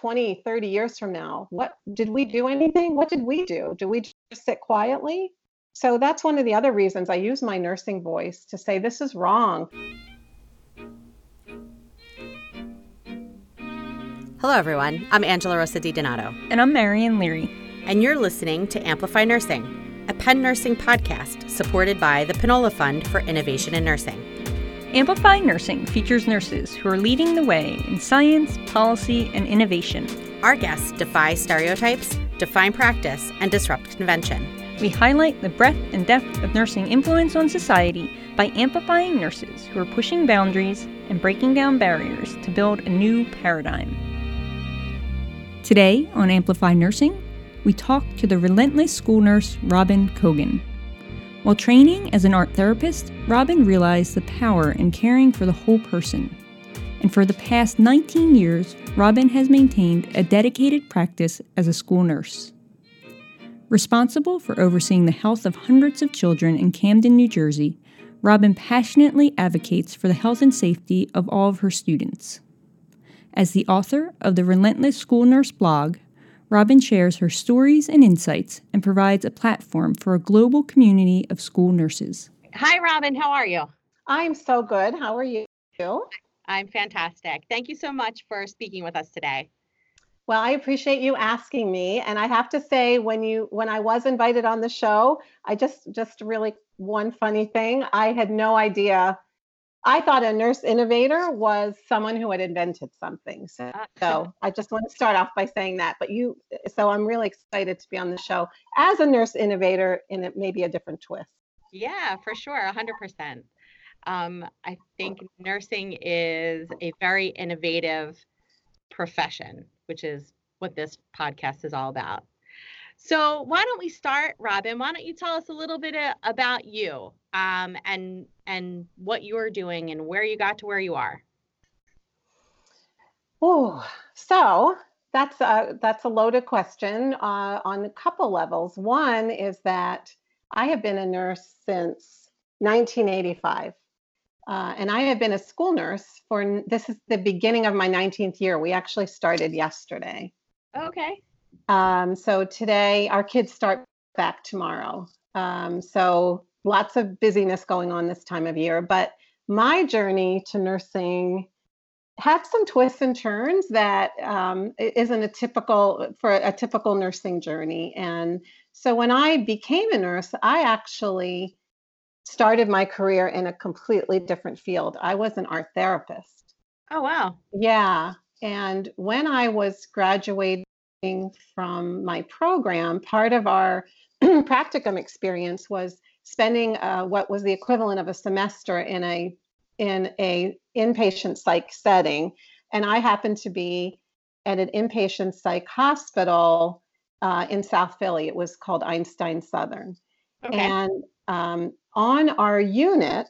20, 30 years from now, what did we do anything? What did we do? Do we just sit quietly? So that's one of the other reasons I use my nursing voice to say this is wrong. Hello, everyone. I'm Angela Rosa Donato. And I'm Marion Leary. And you're listening to Amplify Nursing, a Penn Nursing podcast supported by the Panola Fund for Innovation in Nursing. Amplify Nursing features nurses who are leading the way in science, policy, and innovation. Our guests defy stereotypes, define practice, and disrupt convention. We highlight the breadth and depth of nursing influence on society by amplifying nurses who are pushing boundaries and breaking down barriers to build a new paradigm. Today on Amplify Nursing, we talk to the relentless school nurse Robin Cogan. While training as an art therapist, Robin realized the power in caring for the whole person. And for the past 19 years, Robin has maintained a dedicated practice as a school nurse. Responsible for overseeing the health of hundreds of children in Camden, New Jersey, Robin passionately advocates for the health and safety of all of her students. As the author of the Relentless School Nurse blog, Robin shares her stories and insights and provides a platform for a global community of school nurses. Hi, Robin. How are you? I'm so good. How are you? I'm fantastic. Thank you so much for speaking with us today. Well, I appreciate you asking me, and I have to say, when you when I was invited on the show, I just just really one funny thing. I had no idea. I thought a nurse innovator was someone who had invented something. So, so I just want to start off by saying that. But you, so I'm really excited to be on the show as a nurse innovator in it maybe a different twist. Yeah, for sure, 100%. Um, I think nursing is a very innovative profession which is what this podcast is all about. So, why don't we start, Robin? Why don't you tell us a little bit uh, about you um, and and what you're doing and where you got to where you are? Oh, so that's a that's a loaded question uh, on a couple levels. One is that I have been a nurse since 1985. Uh, and I have been a school nurse for this is the beginning of my 19th year. We actually started yesterday. Okay. Um, so today, our kids start back tomorrow. Um, so lots of busyness going on this time of year. But my journey to nursing had some twists and turns that um, isn't a typical for a typical nursing journey. And so when I became a nurse, I actually started my career in a completely different field. I was an art therapist. Oh, wow. Yeah. And when I was graduating from my program, part of our practicum experience was spending uh, what was the equivalent of a semester in a in a inpatient psych setting, and I happened to be at an inpatient psych hospital uh, in South Philly. It was called Einstein Southern, okay. and um, on our unit,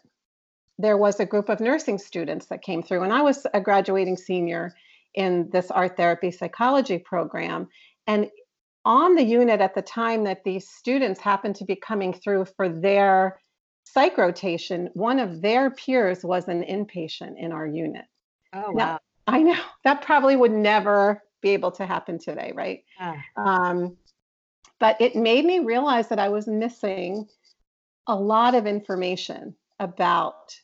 there was a group of nursing students that came through, and I was a graduating senior in this art therapy psychology program. And on the unit at the time that these students happened to be coming through for their psych rotation, one of their peers was an inpatient in our unit. Oh, wow. Now, I know that probably would never be able to happen today, right? Ah. Um, but it made me realize that I was missing a lot of information about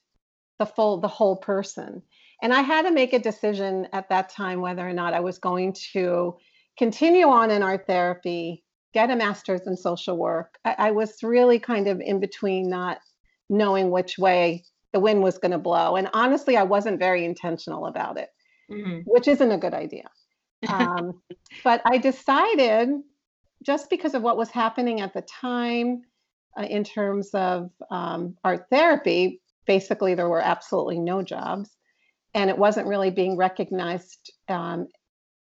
the full the whole person and i had to make a decision at that time whether or not i was going to continue on in art therapy get a master's in social work. I, I was really kind of in between not knowing which way the wind was going to blow. And honestly i wasn't very intentional about it mm-hmm. which isn't a good idea. Um, but i decided just because of what was happening at the time uh, in terms of um, art therapy, basically there were absolutely no jobs, and it wasn't really being recognized um,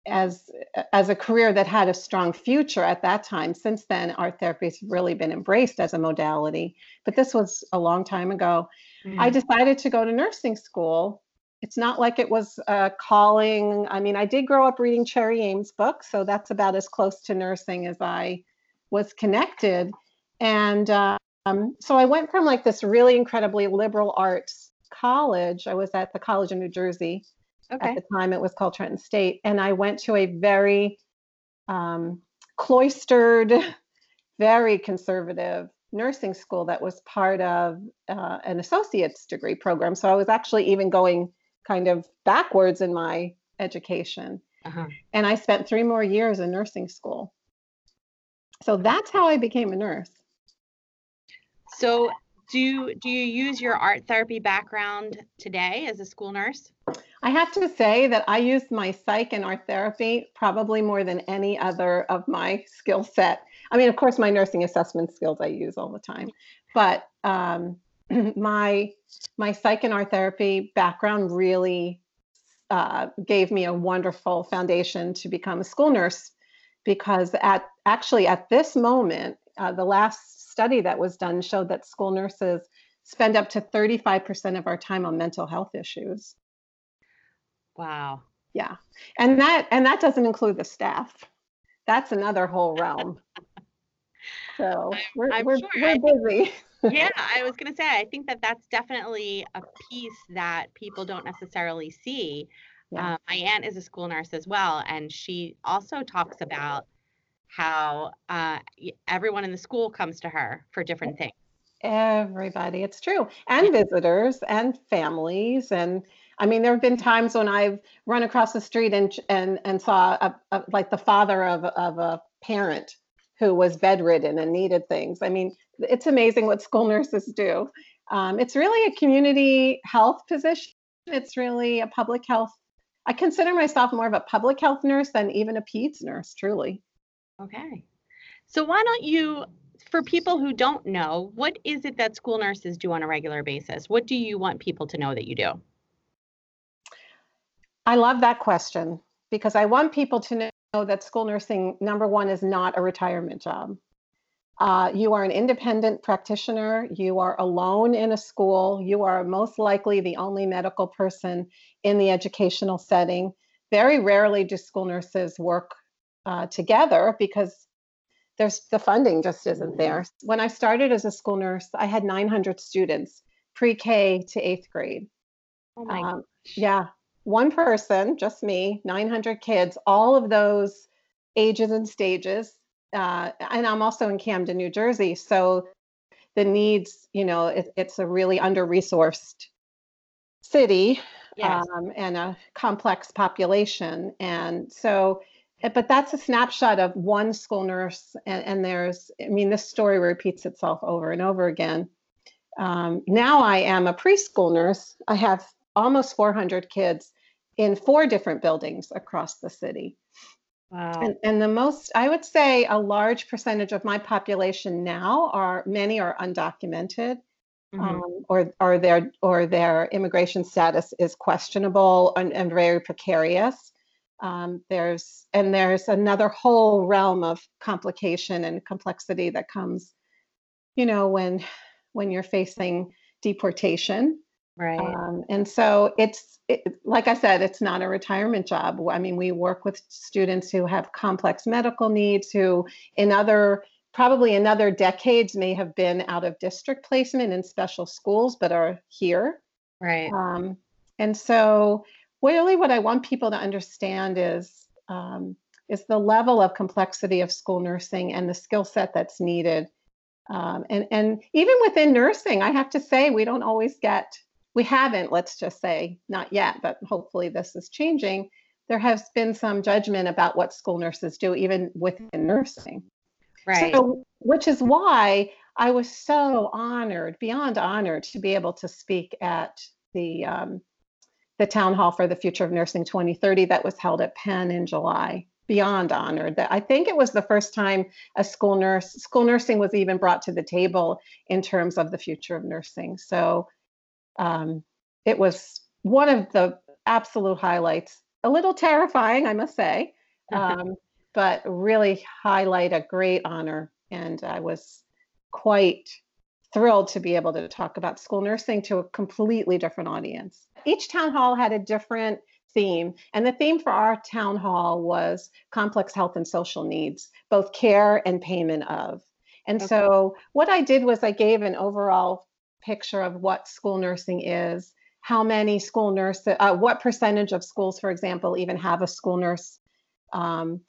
as as a career that had a strong future at that time. Since then, art therapy has really been embraced as a modality, but this was a long time ago. Mm-hmm. I decided to go to nursing school. It's not like it was a calling. I mean, I did grow up reading Cherry Ames books, so that's about as close to nursing as I was connected. And um, so I went from like this really incredibly liberal arts college. I was at the College of New Jersey Okay. At the time, it was called Trenton State. And I went to a very um, cloistered, very conservative nursing school that was part of uh, an associate's degree program. So I was actually even going kind of backwards in my education. Uh-huh. And I spent three more years in nursing school. So that's how I became a nurse. So do do you use your art therapy background today as a school nurse? I have to say that I use my psych and art therapy probably more than any other of my skill set. I mean, of course, my nursing assessment skills I use all the time, but um, my my psych and art therapy background really uh, gave me a wonderful foundation to become a school nurse because at actually at this moment uh, the last study that was done showed that school nurses spend up to 35% of our time on mental health issues. Wow. Yeah. And that and that doesn't include the staff. That's another whole realm. So we're, I'm we're, sure. we're busy. Yeah i was going to say i think that that's definitely a piece that people don't necessarily see. Yeah. uh, my aunt is a school nurse as well and she also talks about how uh, everyone in the school comes to her for different things. Everybody it's true. And visitors and families and i mean there have been times when i've run across the street and and and saw a, a, like the father of, of a parent who was bedridden and needed things. I mean it's amazing what school nurses do. Um, it's really a community health position. It's really a public health i consider myself more of a public health nurse than even a peds nurse truly okay so why don't you for people who don't know, what is it that school nurses do on a regular basis? What do you want people to know that you do? I love that question because I want people to know that school nursing, number one, is not a retirement job. Uh, you are an independent practitioner. You are alone in a school. You are most likely the only medical person in the educational setting. Very rarely do school nurses work uh, together because there's the funding just isn't there. When I started as a school nurse, I had 900 students, pre-K to eighth grade. Oh my um, Yeah, one person, just me, 900 kids, all of those ages and stages. Uh, and I'm also in Camden, New Jersey, so the needs, you know, it, it's a really under-resourced city yes. um, and a complex population, and so but that's a snapshot of one school nurse and, and, there's i mean this story repeats itself over and over again um, now i am a preschool nurse i have almost 400 kids in four different buildings across the city wow. and, and the most i would say a large percentage of my population now are many are undocumented mm-hmm. um, or, or their or their immigration status is questionable and, and very precarious um, there's and there's another whole realm of complication and complexity that comes you know when when you're facing deportation. Right. Um, and so it's it, like i said it's not a retirement job. I mean we work with students who have complex medical needs who in other probably in other decades may have been out of district placement in special schools but are here. Right. Um, and so really what I want people to understand is um, is the level of complexity of school nursing and the skill set that's needed. Um, and and even within nursing, I have to say we don't always get we haven't let's just say not yet, but hopefully this is changing. There has been some judgment about what school nurses do, even within nursing. Right. So, which is why I was so honored, beyond honored, to be able to speak at the um, the town hall for the future of nursing 2030 that was held at penn in july beyond honored that i think it was the first time a school nurse school nursing was even brought to the table in terms of the future of nursing. So um, it was one of the absolute highlights. A little terrifying i must say um, but really highlight a great honor. And i was quite thrilled to be able to talk about school nursing to a completely different audience. Each town hall had a different theme, and the theme for our town hall was complex health and social needs, both care and payment of. And okay. so, what I did was I gave an overall picture of what school nursing is how many school nurses, uh, what percentage of schools, for example, even have a school nurse, um,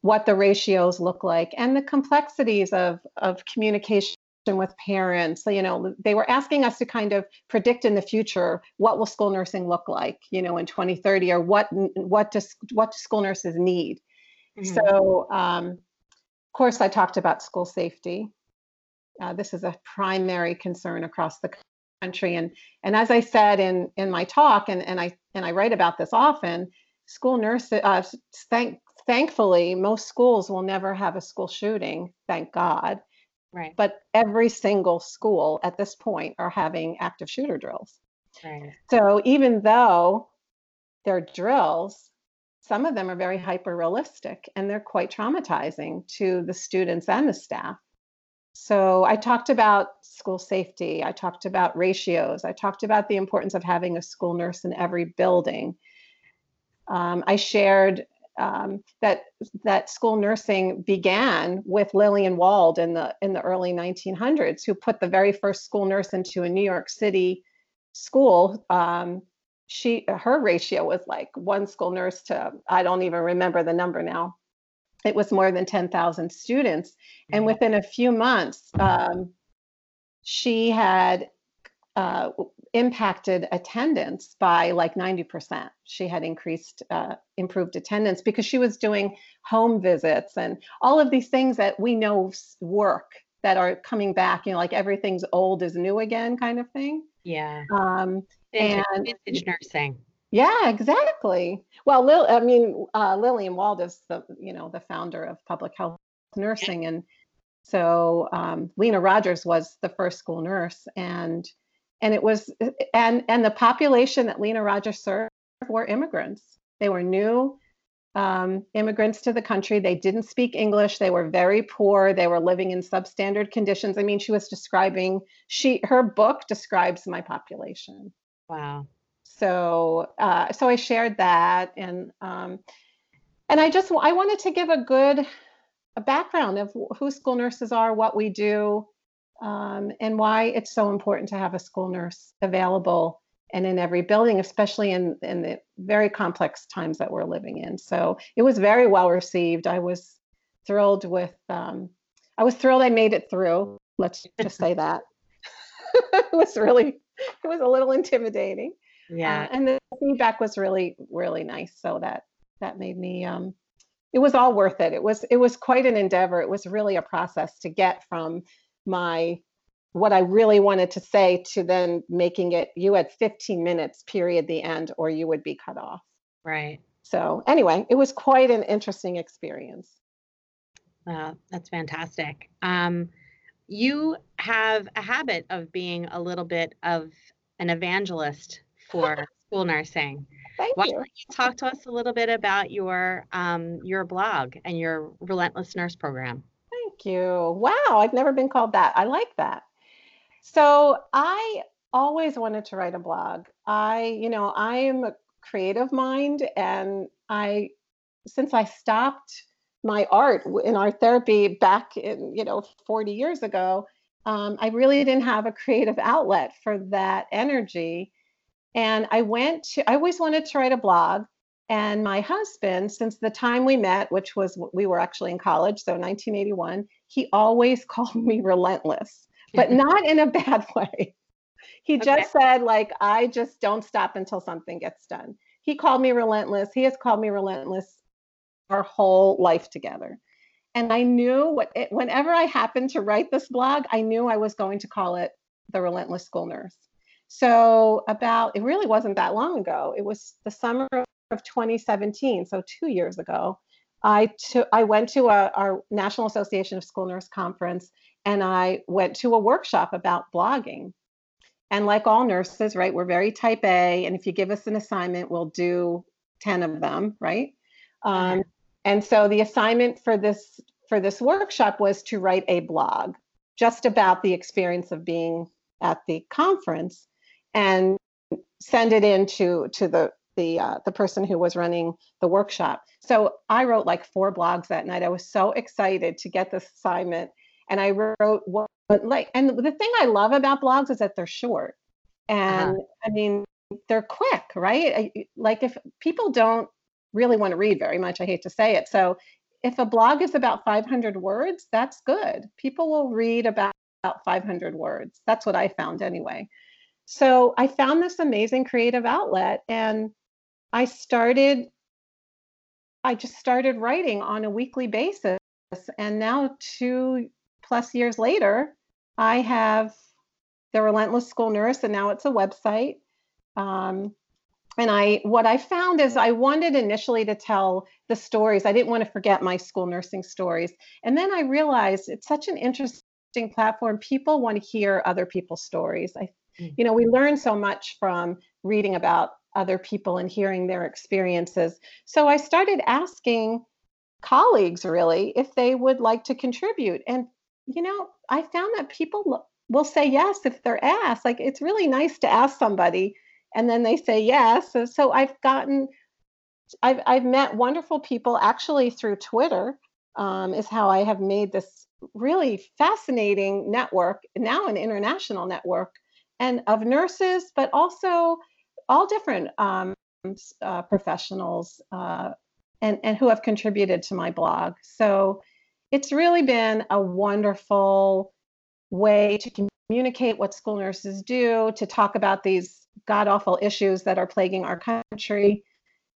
what the ratios look like, and the complexities of, of communication with parents. So, you know, they were asking us to kind of predict in the future what will school nursing look like, you know, in 2030, or what what does what do school nurses need. Mm-hmm. So, um, of course, I talked about school safety. Uh, this is a primary concern across the country, and and as I said in in my talk, and and I and I write about this often, school nurses. Uh, thank thankfully, most schools will never have a school shooting. Thank God Right. But every single school at this point are having active shooter drills. Right. So even though they're drills, some of them are very hyper realistic and they're quite traumatizing to the students and the staff. So I talked about school safety, I talked about ratios, I talked about the importance of having a school nurse in every building. Um, I shared um, that that school nursing began with Lillian Wald in the in the early 1900s, who put the very first school nurse into a New York City school. Um, she her ratio was like one school nurse to I don't even remember the number now. It was more than 10,000 students, and mm-hmm. within a few months, um, she had uh, impacted attendance by like 90%. She had increased, uh, improved attendance because she was doing home visits and all of these things that we know work that are coming back, you know, like everything's old is new again kind of thing. Yeah. Um, vintage, and vintage nursing. Yeah, exactly. Well, Lil, I mean, uh, Lillian Wald is the, you know, the founder of public health nursing. And so um, Lina Rogers was the first school nurse and and it was and and the population that Lina Rogers served were immigrants. They were new um, immigrants to the country. They didn't speak English. They were very poor. They were living in substandard conditions. I mean, she was describing she her book describes my population. Wow. So uh, so I shared that and um, and I just I wanted to give a good a background of who school nurses are, what we do, um, and why it's so important to have a school nurse available and in every building, especially in, in the very complex times that we're living in. So it was very well received. I was thrilled with, um, I was thrilled I made it through. Let's just say that. it was really, it was a little intimidating. Yeah. Uh, and the feedback was really, really nice. So that, that made me, um, it was all worth it. It was, it was quite an endeavor. It was really a process to get from my what I really wanted to say to then making it you had 15 minutes period the end or you would be cut off. Right. So anyway, it was quite an interesting experience. Wow, that's fantastic. Um, you have a habit of being a little bit of an evangelist for school nursing. Thank Why you. don't you talk to us a little bit about your um, your blog and your Relentless Nurse program? You. Wow, I've never been called that. I like that. So I always wanted to write a blog. I, you know, I am a creative mind and I since I stopped my art in art therapy back in, you know, 40 years ago, um, I really didn't have a creative outlet for that energy. And I went to, I always wanted to write a blog. And my husband, since the time we met, which was we were actually in college, so 1981, he always called me relentless, but not in a bad way. He just okay. said, like, I just don't stop until something gets done. He called me relentless. He has called me relentless our whole life together. And I knew what it, whenever I happened to write this blog, I knew I was going to call it the Relentless School Nurse. So about it really wasn't that long ago. It was the summer of of 2017, so two years ago, I took I went to a, our National Association of School Nurse conference and I went to a workshop about blogging. And like all nurses, right, we're very type A, and if you give us an assignment, we'll do 10 of them, right? Um, and so the assignment for this for this workshop was to write a blog just about the experience of being at the conference and send it in to, to the the uh, the person who was running the workshop. So I wrote like four blogs that night. I was so excited to get this assignment, and I wrote what like. And the thing I love about blogs is that they're short. And uh-huh. I mean, they're quick, right? Like if people don't really want to read very much, I hate to say it. So if a blog is about 500 words, that's good. People will read about, about 500 words. That's what I found anyway. So I found this amazing creative outlet and I started I just started writing on a weekly basis and now 2 plus years later I have the Relentless School Nurse and now it's a website. Um, and I what I found is I wanted initially to tell the stories. I didn't want to forget my school nursing stories. And then I realized it's such an interesting platform. People want to hear other people's stories. I mm. you know, we learn so much from reading about other people and hearing their experiences. So I started asking colleagues really if they would like to contribute. And you know, I found that people will say yes if they're asked. Like it's really nice to ask somebody and then they say yes. So, so I've gotten, I've, I've met wonderful people actually through Twitter, um, is how I have made this really fascinating network, now an international network, and of nurses, but also all different um, uh, professionals uh, and, and who have contributed to my blog. So it's really been a wonderful way to communicate what school nurses do, to talk about these god awful issues that are plaguing our country,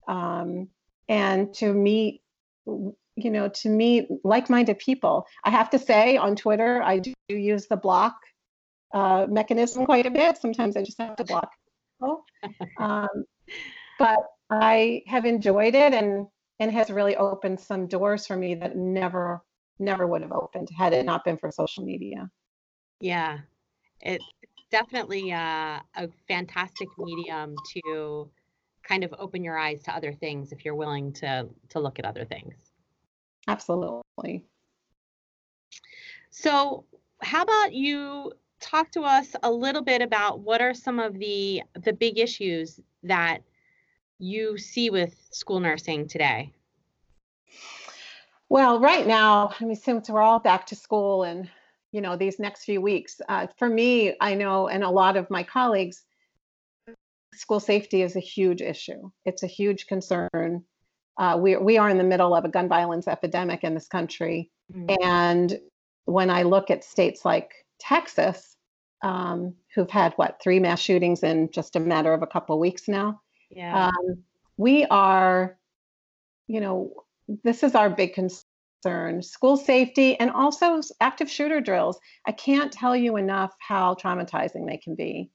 um, and to meet, you know, to meet like-minded people. I have to say, on Twitter, I do use the block uh, mechanism quite a bit. Sometimes I just have to block people, um, but I have enjoyed it and and has really opened some doors for me that never never would have opened had it not been for social media. Yeah, it's definitely uh, a fantastic medium to kind of open your eyes to other things if you're willing to to look at other things. Absolutely. So, how about you talk to us a little bit about what are some of the the big issues that you see with school nursing today? Well, right now, I mean, since we're all back to school and you know these next few weeks, uh, for me, I know, and a lot of my colleagues, school safety is a huge issue. It's a huge concern. Uh, we we are in the middle of a gun violence epidemic in this country, mm-hmm. and when I look at states like Texas, um, who've had what three mass shootings in just a matter of a couple of weeks now, yeah, um, we are, you know, this is our big concern school safety and also active shooter drills. I can't tell you enough how traumatizing they can be.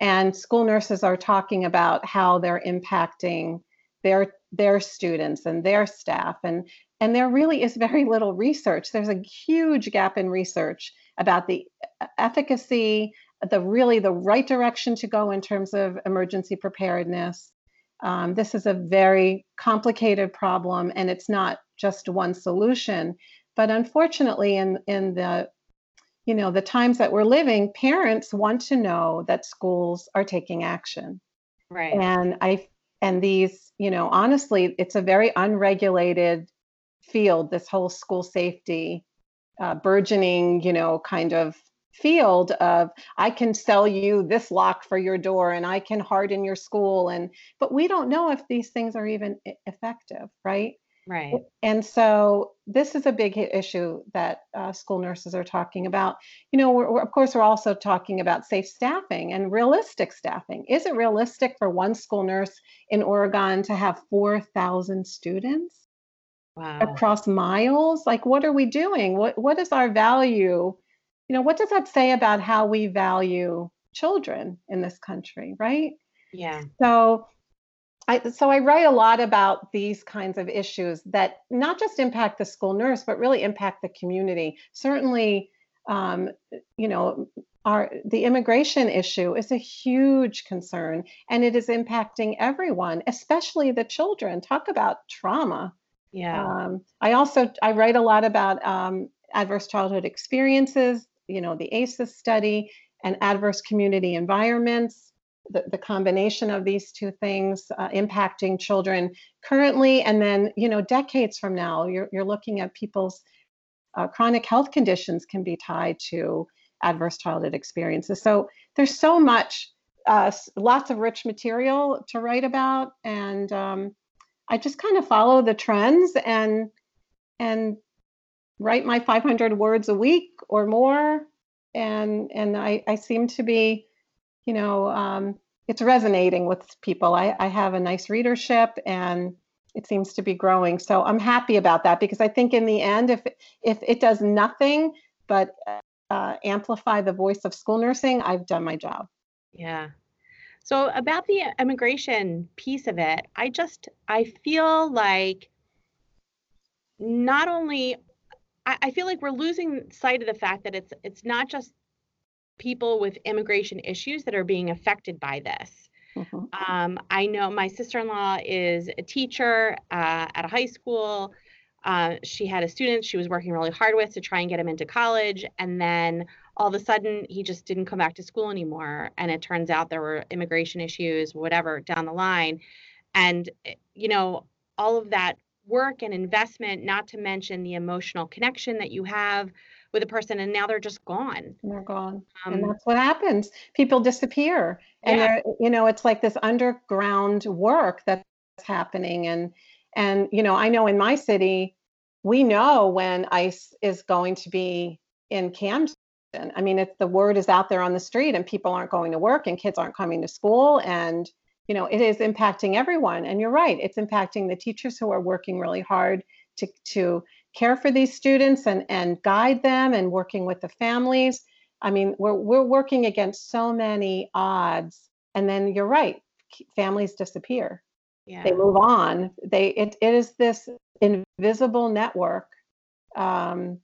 And school nurses are talking about how they're impacting their their students and their staff and and there really is very little research there's a huge gap in research about the efficacy the really the right direction to go in terms of emergency preparedness um, this is a very complicated problem, and it's not just one solution. But unfortunately, in in the you know the times that we're living, parents want to know that schools are taking action. Right. And I and these you know honestly, it's a very unregulated field. This whole school safety, uh, burgeoning you know kind of field of I can sell you this lock for your door and I can harden your school and but we don't know if these things are even effective, right? Right. And so this is a big issue that uh, school nurses are talking about. You know, we're, we're, of course, we're also talking about safe staffing and realistic staffing. Is it realistic for one school nurse in Oregon to have 4,000 students wow. across miles? Like, what are we doing? What What is our value you know, what does that say about how we value children in this country, right? Yeah. So I, so I write a lot about these kinds of issues that not just impact the school nurse, but really impact the community. Certainly, um, you know, our the immigration issue is a huge concern, and it is impacting everyone, especially the children. Talk about trauma. Yeah. Um, I also I write a lot about um, adverse childhood experiences you know, the ACEs study and adverse community environments, the, the combination of these two things uh, impacting children currently, and then, you know, decades from now, you're, you're looking at people's uh, chronic health conditions can be tied to adverse childhood experiences. So there's so much uh, lots of rich material to write about, and um, I just kind of follow the trends and and write my 500 words a week or more, and and I, I seem to be, you know, um, it's resonating with people. I, I have a nice readership and it seems to be growing. So I'm happy about that because I think in the end, if if it does nothing but uh, amplify the voice of school nursing, I've done my job. Yeah. So about the immigration piece of it, I just I feel like not only I, I feel like we're losing sight of the fact that it's it's not just people with immigration issues that are being affected by this. Mm-hmm. Um, I know my sister in law is a teacher uh, at a high school. Uh, she had a student she was working really hard with to try and get him into college. And then all of a sudden, he just didn't come back to school anymore. And it turns out there were immigration issues, whatever, down the line. And, eh, you know, all of that work and investment, not to mention the emotional connection that you have with a person and now they're just gone. They're gone. Um, and that's what happens. People disappear. And yeah. you know it's like this underground work that's happening. And and you know i know in my city we know when ice is going to be in camden. I mean it's the word is out there on the street and people aren't going to work and kids aren't coming to school. And you know it is impacting everyone and you're right it's impacting the teachers who are working really hard to to care for these students and and guide them and working with the families. I mean we're we're working against so many odds and then you're right families disappear. Yeah. they move on. They it, it is this invisible network um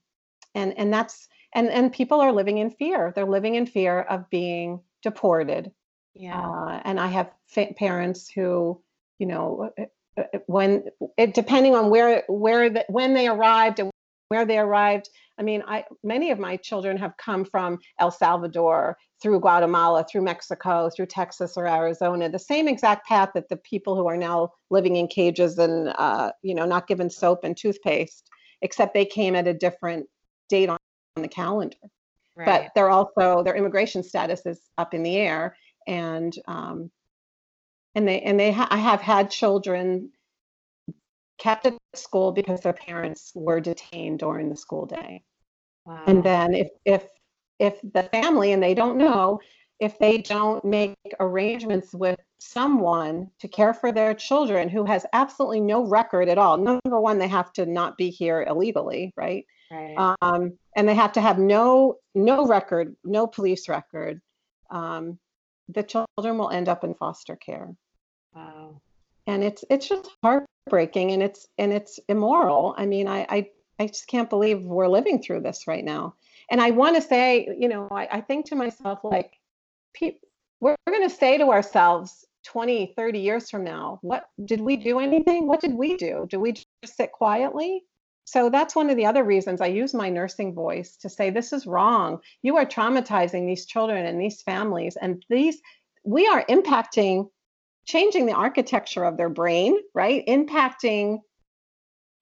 and and that's and and people are living in fear. They're living in fear of being deported yeah uh, and i have fa- parents who you know uh, when it, depending on where where the, when they arrived and where they arrived i mean i many of my children have come from el salvador through guatemala through mexico through texas or arizona the same exact path that the people who are now living in cages and uh, you know not given soap and toothpaste except they came at a different date on, on the calendar right. but they're also their immigration status is up in the air and um, and they and they ha- I have had children kept at school because their parents were detained during the school day. Wow. And then if if if the family and they don't know if they don't make arrangements with someone to care for their children who has absolutely no record at all. Number one, they have to not be here illegally, right? Right. Um, and they have to have no no record, no police record. Um, the children will end up in foster care. Wow. And it's it's just heartbreaking and it's and it's immoral. I mean, I I, I just can't believe we're living through this right now. And I want to say, you know, I, I think to myself, like, we're going to say to ourselves 20, 30 years from now, what did we do anything? What did we do? Do we just sit quietly? So that's one of the other reasons I use my nursing voice to say this is wrong. You are traumatizing these children and these families, and these we are impacting changing the architecture of their brain, right? Impacting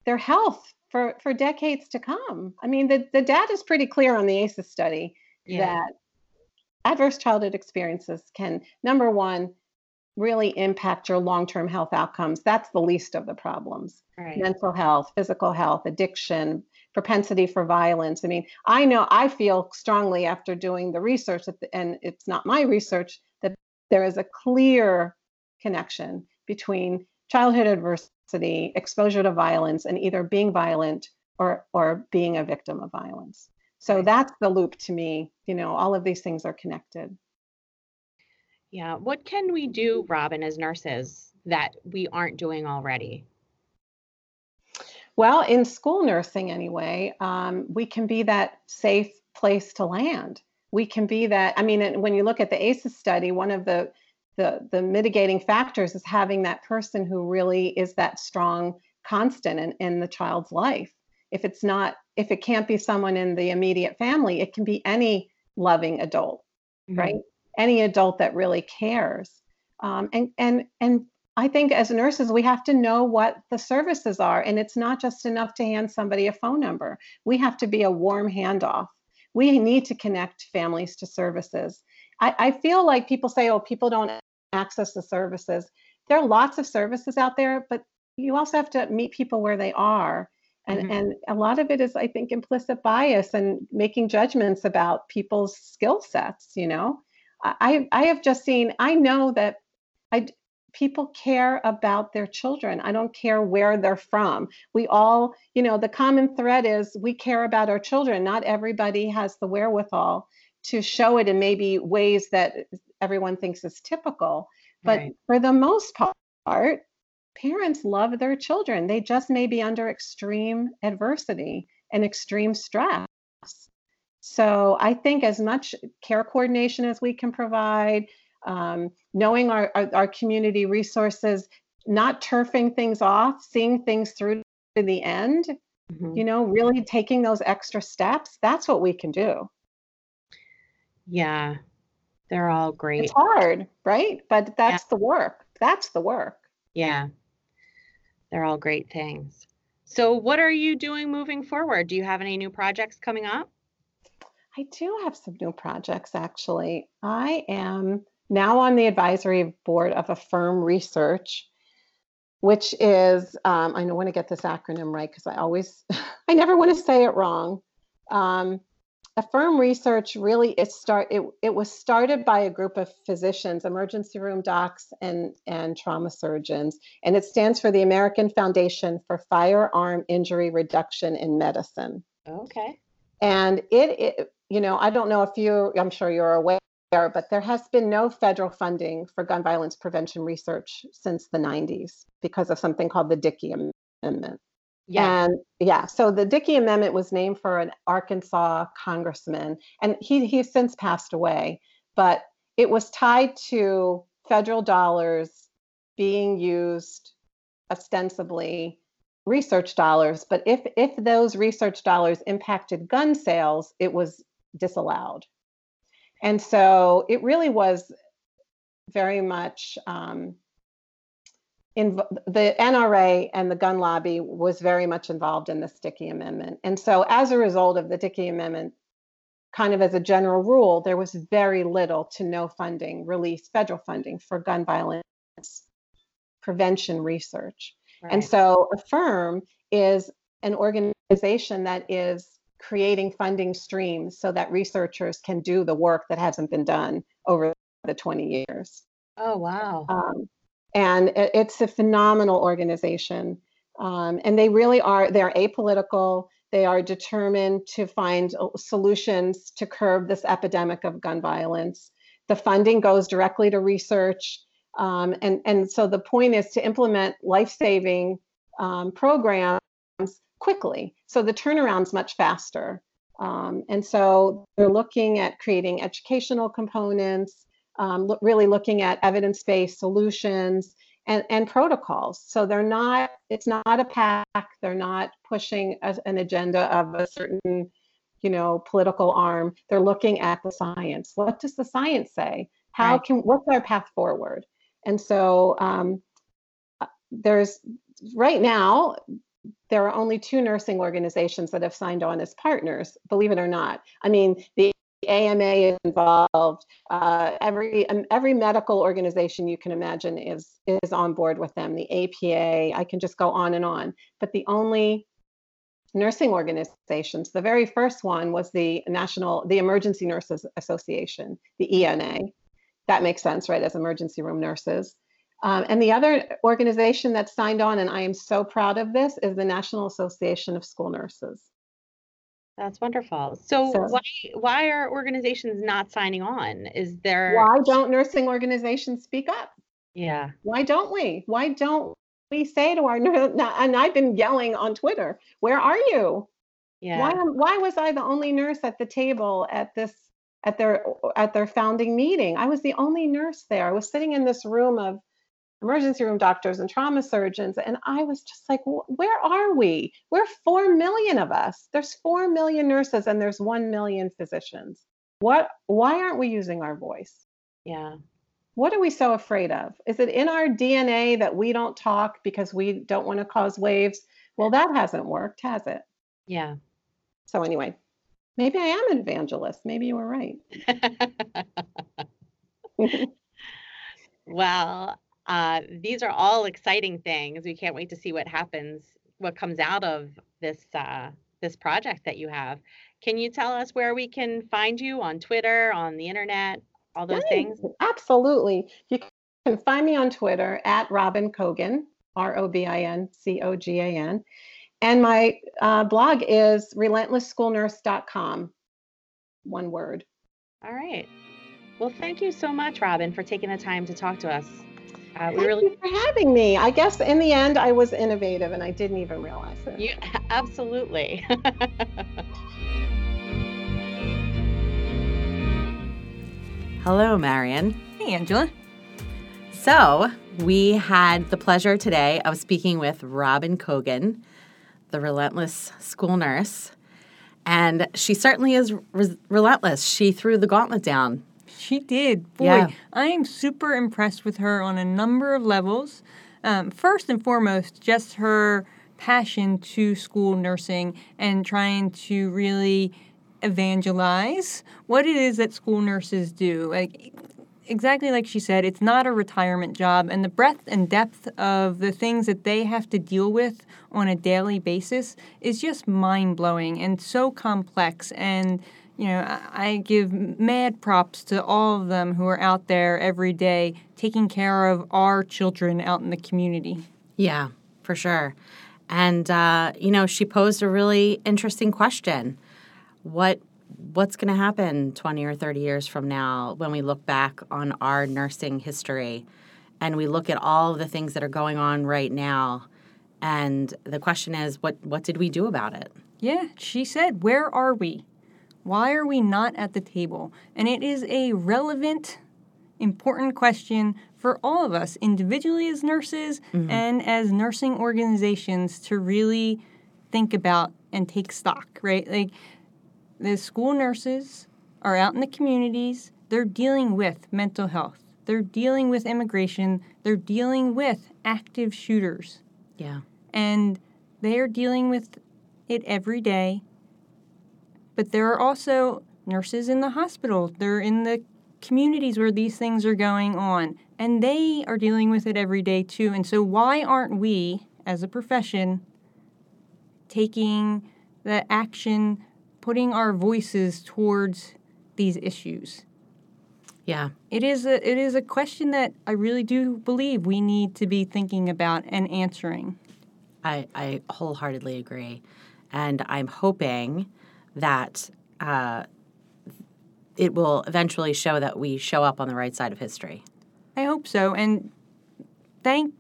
their health for, for decades to come. I mean, the, the data is pretty clear on the ACEs study yeah. that adverse childhood experiences can, number one, really impact your long term health outcomes. That's the least of the problems. Right. Mental health, physical health, addiction, propensity for violence. I mean, I know I feel strongly after doing the research, and it's not my research, that there is a clear connection between childhood adversity, exposure to violence, and either being violent or or being a victim of violence. So that's the loop to me. You know, all of these things are connected. Yeah. What can we do, Robin, as nurses that we aren't doing already? Well, in school nursing, anyway, um, we can be that safe place to land. We can be that. I mean, when you look at the ACEs study, one of the the the mitigating factors is having that person who really is that strong constant in, in the child's life if it's not if it can't be someone in the immediate family it can be any loving adult mm-hmm. right any adult that really cares um, and and and i think as nurses we have to know what the services are and it's not just enough to hand somebody a phone number we have to be a warm handoff we need to connect families to services I, I feel like people say, oh, people don't access the services. There are lots of services out there, but you also have to meet people where they are. And, mm-hmm. and a lot of it is, I think, implicit bias and making judgments about people's skill sets. You know, I, I have just seen, I know that I, people care about their children. I don't care where they're from. We all, you know, the common thread is we care about our children. Not everybody has the wherewithal to show it in maybe ways that everyone thinks is typical. But right. for the most part, parents love their children. They just may be under extreme adversity and extreme stress. So I think as much care coordination as we can provide, um, knowing our, our, our community resources, not turfing things off, seeing things through to the end, mm-hmm. you know, really taking those extra steps. That's what we can do. Yeah, they're all great. It's hard, right? But that's yeah. the work. That's the work. Yeah, they're all great things. So, what are you doing moving forward? Do you have any new projects coming up? I do have some new projects actually. I am now on the advisory board of Affirm Research, which is, um, I don't want to get this acronym right because I always, I never want to say it wrong. Um, Affirm Research really it start it, it was started by a group of physicians, emergency room docs, and and trauma surgeons, and it stands for the American Foundation for Firearm Injury Reduction in Medicine. Okay. And it, it you know, I don't know if you, I'm sure you're aware but there has been no federal funding for gun violence prevention research since the 90s because of something called the Dickey Amendment. Yeah. And yeah, so the Dickey Amendment was named for an Arkansas congressman, and he he's since passed away, but it was tied to federal dollars being used ostensibly research dollars, but if if those research dollars impacted gun sales, it was disallowed. And so it really was very much um, in the NRA and the gun lobby was very much involved in the Dickey Amendment. And so as a result of the Dickey Amendment, kind of as a general rule, there was very little to no funding released, federal funding for gun violence prevention research. Right. And so Affirm is an organization that is creating funding streams so that researchers can do the work that hasn't been done over the 20 years. Oh, wow. Um, and it, it's a phenomenal organization. Um, and they really are, they're apolitical. They are determined to find uh, solutions to curb this epidemic of gun violence. The funding goes directly to research. Um, and, and so the point is to implement life saving um, programs quickly. So the turnaround's much faster. Um, and so they're looking at creating educational components, um, lo- really looking at evidence-based solutions and, and protocols. So they're not, it's not a PAC, they're not pushing a, an agenda of a certain, you know, political arm. They're looking at the science. What does the science say? How right. can, what's our path forward? And so um, uh, there's right now there are only two nursing organizations that have signed on as partners, believe it or not. I mean, the AMA is involved. Uh, every um, every medical organization you can imagine is is on board with them. The APA, I can just go on and on. But the only nursing organizations, the very first one was the National, the Emergency Nurses Association, the ENA. That makes sense, right? As emergency room nurses. Um, and the other organization that signed on, and I am so proud of this, is the National Association of School Nurses. That's wonderful. So, so, why why are organizations not signing on? Is there why don't nursing organizations speak up? Yeah. Why don't we? Why don't we say to our and I've been yelling on Twitter, where are you? Yeah. Why why was I the only nurse at the table at this at their at their founding meeting? I was the only nurse there. I was sitting in this room of emergency room doctors and trauma surgeons. And I was just like, where are we? We're 4 million of us. There's 4 million nurses and there's 1 million physicians. What, why aren't we using our voice? Yeah. What are we so afraid of? Is it in our DNA that we don't talk because we don't want to cause waves? Well, that hasn't worked, has it? Yeah. So, anyway, Maybe I am an evangelist. Maybe you were right. well, uh, these are all exciting things. We can't wait to see what happens, what comes out of this uh, this project that you have. Can you tell us where we can find you on Twitter, on the internet, all those things? Absolutely. You can find me on Twitter at Robin Cogan, R O B I N C O G A N. And my uh, blog is relentlessschoolnurse.com. One word. All right. Well, thank you so much, Robin, for taking the time to talk to us. Uh, we Thank really you for having me. I guess in the end, I was innovative, and I didn't even realize it. You absolutely. Hello, Marion. Hey, Angela. So, we had the pleasure today of speaking with Robin Cogan, the relentless school nurse. And she certainly is re- relentless. She threw the gauntlet down. She did. Boy, yeah. I am super impressed with her on a number of levels. Um, first and foremost, just her passion to school nursing and trying to really evangelize what it is that school nurses do. Like exactly like she said, it's not a retirement job, and the breadth and depth of the things that they have to deal with on a daily basis is just mind blowing and so complex. And you know, I give mad props to all of them who are out there every day taking care of our children out in the community. Yeah, for sure. And uh, you know, she posed a really interesting question what what's going to happen 20 or 30 years from now when we look back on our nursing history and we look at all of the things that are going on right now and the question is what what did we do about it yeah she said where are we why are we not at the table and it is a relevant important question for all of us individually as nurses mm-hmm. and as nursing organizations to really think about and take stock right like the school nurses are out in the communities. They're dealing with mental health. They're dealing with immigration. They're dealing with active shooters. Yeah. And they are dealing with it every day. But there are also nurses in the hospital. They're in the communities where these things are going on. And they are dealing with it every day too. And so, why aren't we, as a profession, taking the action putting our voices towards these issues. Yeah. It is a it is a question that I really do believe we need to be thinking about and answering. I, I wholeheartedly agree. And I'm hoping that uh, it will eventually show that we show up on the right side of history. I hope so. And thank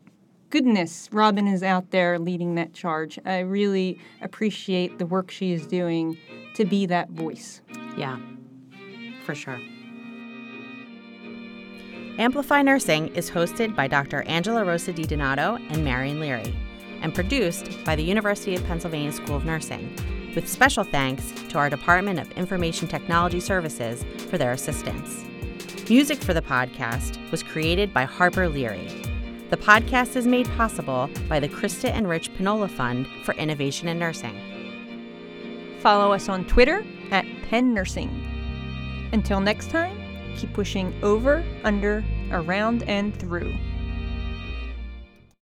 goodness Robin is out there leading that charge. I really appreciate the work she is doing to be that voice. Yeah, for sure. Amplify Nursing is hosted by Dr. Angela Rosa DiDonato and Marion Leary, and produced by the University of Pennsylvania School of Nursing, with special thanks to our Department of Information Technology Services for their assistance. Music for the podcast was created by Harper Leary. The podcast is made possible by the Krista and Rich Panola Fund for Innovation in Nursing. Follow us on Twitter at Penn Nursing. Until next time, keep pushing over, under, around, and through.